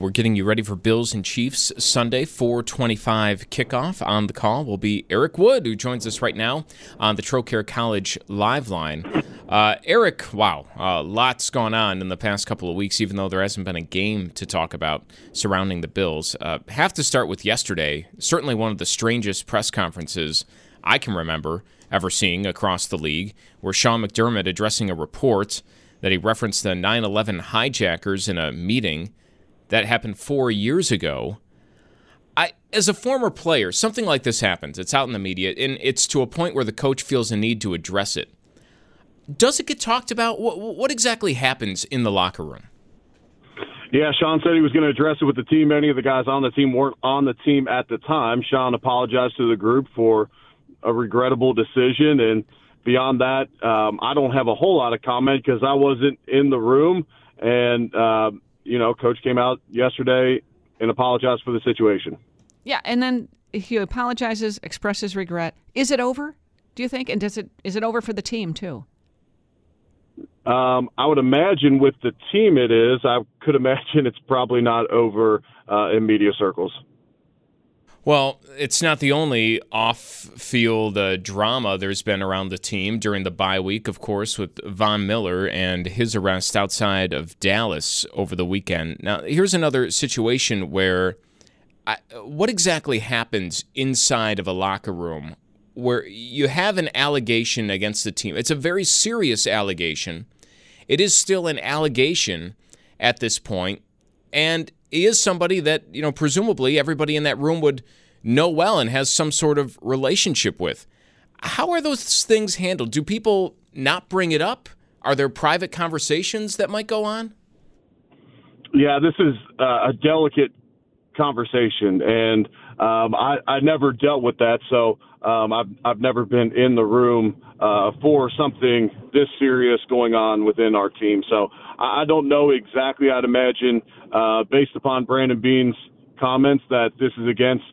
We're getting you ready for Bills and Chiefs Sunday 425 kickoff. On the call will be Eric Wood, who joins us right now on the Trocaire College live line. Uh, Eric, wow, uh, lots gone on in the past couple of weeks, even though there hasn't been a game to talk about surrounding the Bills. Uh, have to start with yesterday. Certainly one of the strangest press conferences I can remember ever seeing across the league, where Sean McDermott addressing a report that he referenced the 9 11 hijackers in a meeting that happened four years ago. I, as a former player, something like this happens. It's out in the media, and it's to a point where the coach feels a need to address it. Does it get talked about? What, what exactly happens in the locker room? Yeah, Sean said he was going to address it with the team. Many of the guys on the team weren't on the team at the time. Sean apologized to the group for a regrettable decision, and beyond that, um, I don't have a whole lot of comment because I wasn't in the room, and uh, you know, coach came out yesterday and apologized for the situation. Yeah, and then he apologizes, expresses regret. Is it over? Do you think? And does it is it over for the team too? Um, I would imagine with the team it is. I could imagine it's probably not over uh, in media circles. Well, it's not the only off field uh, drama there's been around the team during the bye week, of course, with Von Miller and his arrest outside of Dallas over the weekend. Now, here's another situation where I, what exactly happens inside of a locker room where you have an allegation against the team? It's a very serious allegation. It is still an allegation at this point, and is somebody that, you know, presumably everybody in that room would know well and has some sort of relationship with. How are those things handled? Do people not bring it up? Are there private conversations that might go on? Yeah, this is uh, a delicate conversation, and um, I, I never dealt with that, so um, I've I've never been in the room uh, for something this serious going on within our team. So I, I don't know exactly. I'd imagine, uh, based upon Brandon Beane's comments, that this is against.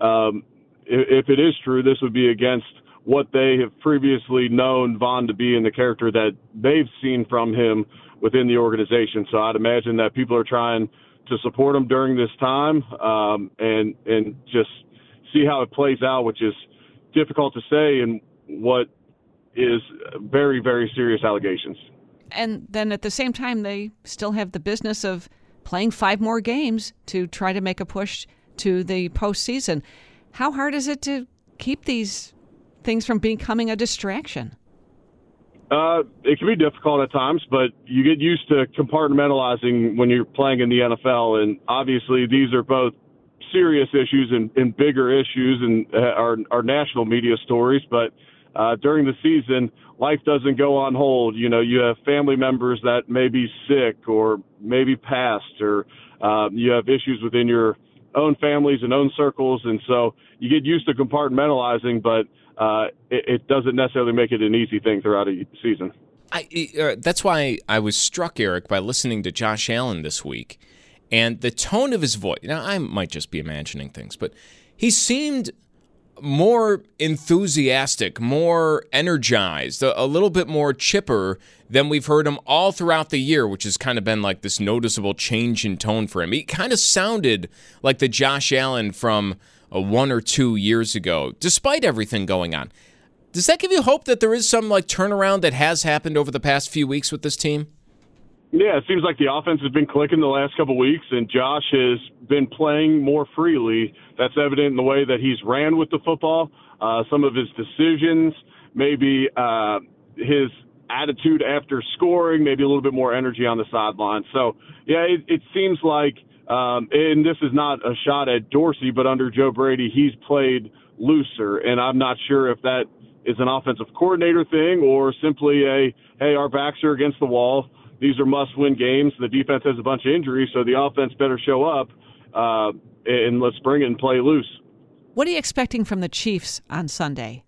Um, if, if it is true, this would be against what they have previously known Von to be and the character that they've seen from him within the organization. So I'd imagine that people are trying to support them during this time um, and and just see how it plays out, which is difficult to say and what is very very serious allegations. And then at the same time, they still have the business of playing five more games to try to make a push to the postseason. How hard is it to keep these things from becoming a distraction? Uh, it can be difficult at times, but you get used to compartmentalizing when you're playing in the NFL. And obviously, these are both serious issues and, and bigger issues and uh, our, our national media stories. But uh, during the season, life doesn't go on hold. You know, you have family members that may be sick or maybe passed, or uh, you have issues within your own families and own circles. And so you get used to compartmentalizing, but uh, it, it, doesn't necessarily make it an easy thing throughout a season. I, uh, that's why I was struck, Eric, by listening to Josh Allen this week and the tone of his voice. Now, I might just be imagining things, but he seemed more enthusiastic, more energized, a, little bit more chipper than we've heard him all throughout the year, which has kind of been like this noticeable change in tone for him. He kind of sounded like the Josh Allen from uh, one or two years ago, despite everything going on. Does that give you hope that there is some like turnaround that has happened over the past few weeks with this team? Yeah, it seems like the offense has been clicking the last couple of weeks, and Josh has been playing more freely. That's evident in the way that he's ran with the football, uh, some of his decisions, maybe uh, his attitude after scoring, maybe a little bit more energy on the sideline. So, yeah, it, it seems like, um, and this is not a shot at Dorsey, but under Joe Brady, he's played looser, and I'm not sure if that is an offensive coordinator thing or simply a, hey, our backs are against the wall these are must-win games. The defense has a bunch of injuries, so the offense better show up uh, and let's bring it and play loose. What are you expecting from the Chiefs on Sunday?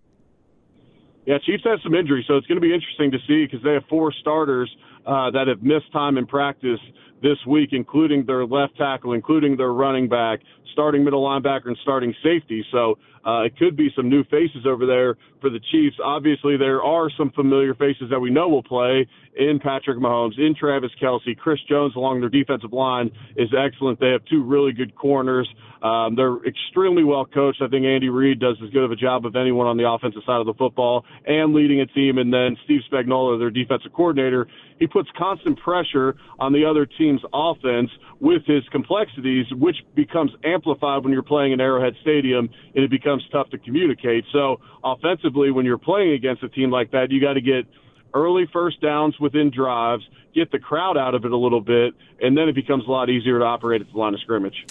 Yeah, Chiefs have some injuries, so it's going to be interesting to see because they have four starters uh, that have missed time in practice this week, including their left tackle, including their running back, starting middle linebacker, and starting safety. So uh, it could be some new faces over there for the Chiefs. Obviously, there are some familiar faces that we know will play in Patrick Mahomes, in Travis Kelce. Chris Jones along their defensive line is excellent. They have two really good corners. Um, they're extremely well coached. I think Andy Reid does as good of a job of anyone on the offensive side of the football and leading a team. And then Steve Spagnuolo, their defensive coordinator, he puts constant pressure on the other team's offense with his complexities, which becomes amplified when you're playing in Arrowhead Stadium and it becomes tough to communicate. So offensively, when you're playing against a team like that, you got to get early first downs within drives, get the crowd out of it a little bit, and then it becomes a lot easier to operate at the line of scrimmage.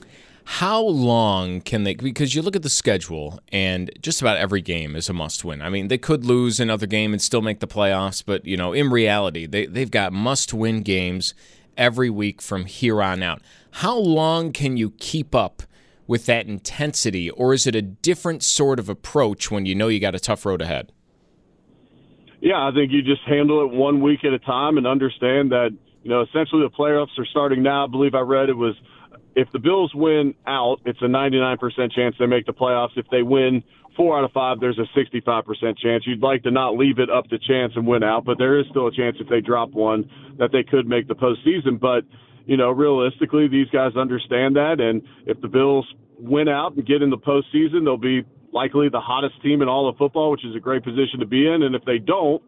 How long can they? Because you look at the schedule, and just about every game is a must-win. I mean, they could lose another game and still make the playoffs, but you know, in reality, they they've got must-win games every week from here on out. How long can you keep up with that intensity, or is it a different sort of approach when you know you got a tough road ahead? Yeah, I think you just handle it one week at a time and understand that you know essentially the playoffs are starting now. I believe I read it was if the Bills win out, it's a 99% chance they make the playoffs. If they win four out of five, there's a 65% chance. You'd like to not leave it up to chance and win out, but there is still a chance if they drop one that they could make the postseason. But, you know, realistically, these guys understand that. And if the Bills win out and get in the postseason, they'll be likely the hottest team in all of football, which is a great position to be in. And if they don't,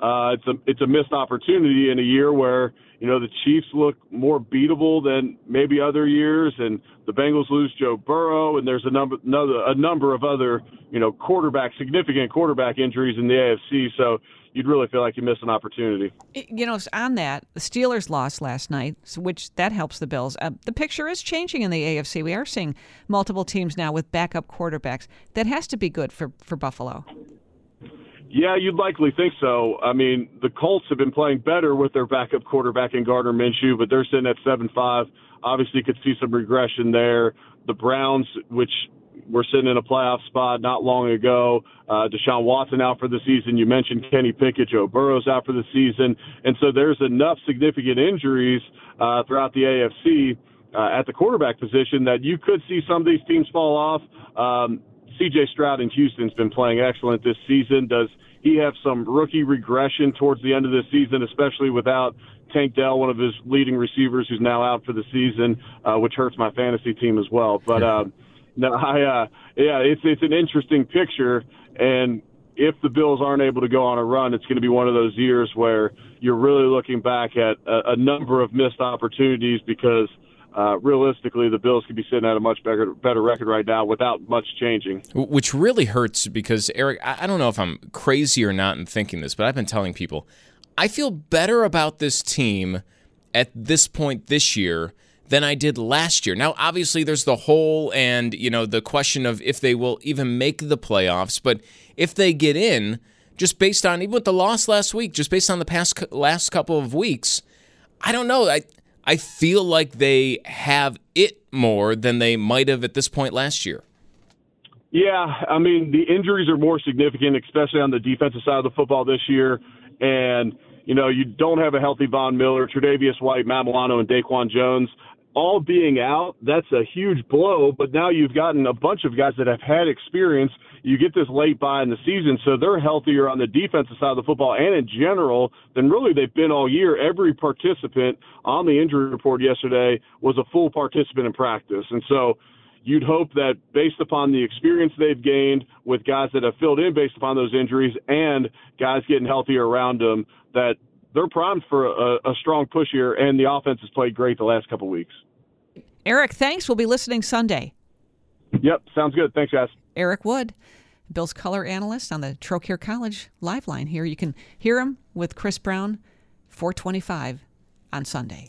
uh, it's a it's a missed opportunity in a year where you know the Chiefs look more beatable than maybe other years, and the Bengals lose Joe Burrow, and there's a number another a number of other you know quarterback significant quarterback injuries in the AFC. So you'd really feel like you missed an opportunity. You know, on that, the Steelers lost last night, which that helps the Bills. Uh, the picture is changing in the AFC. We are seeing multiple teams now with backup quarterbacks. That has to be good for for Buffalo. Yeah, you'd likely think so. I mean, the Colts have been playing better with their backup quarterback in Gardner Minshew, but they're sitting at seven five. Obviously, could see some regression there. The Browns, which were sitting in a playoff spot not long ago. Uh, Deshaun Watson out for the season. You mentioned Kenny Pickett, Joe Burrow's out for the season, and so there's enough significant injuries uh, throughout the AFC uh, at the quarterback position that you could see some of these teams fall off. Um, C.J. Stroud in Houston's been playing excellent this season. Does he have some rookie regression towards the end of the season, especially without Tank Dell, one of his leading receivers, who's now out for the season, uh, which hurts my fantasy team as well. But uh, no, I uh, yeah, it's it's an interesting picture, and if the Bills aren't able to go on a run, it's going to be one of those years where you're really looking back at a, a number of missed opportunities because uh, realistically, the Bills could be sitting at a much better better record right now without much changing. Which really hurts because Eric, I don't know if I'm crazy or not in thinking this, but I've been telling people I feel better about this team at this point this year than I did last year. Now, obviously, there's the hole and you know the question of if they will even make the playoffs, but if they get in, just based on even with the loss last week, just based on the past last couple of weeks, I don't know. I I feel like they have it more than they might have at this point last year. Yeah, I mean the injuries are more significant, especially on the defensive side of the football this year. And you know you don't have a healthy Von Miller, Tre'Davious White, Matt Milano, and Daquan Jones. All being out, that's a huge blow. But now you've gotten a bunch of guys that have had experience. You get this late bye in the season, so they're healthier on the defensive side of the football and in general than really they've been all year. Every participant on the injury report yesterday was a full participant in practice. And so you'd hope that based upon the experience they've gained with guys that have filled in based upon those injuries and guys getting healthier around them, that they're primed for a, a strong push here, and the offense has played great the last couple weeks. Eric, thanks. We'll be listening Sunday. Yep, sounds good. Thanks, guys. Eric Wood, Bill's color analyst on the Trocaire College live line here. You can hear him with Chris Brown, 425 on Sunday.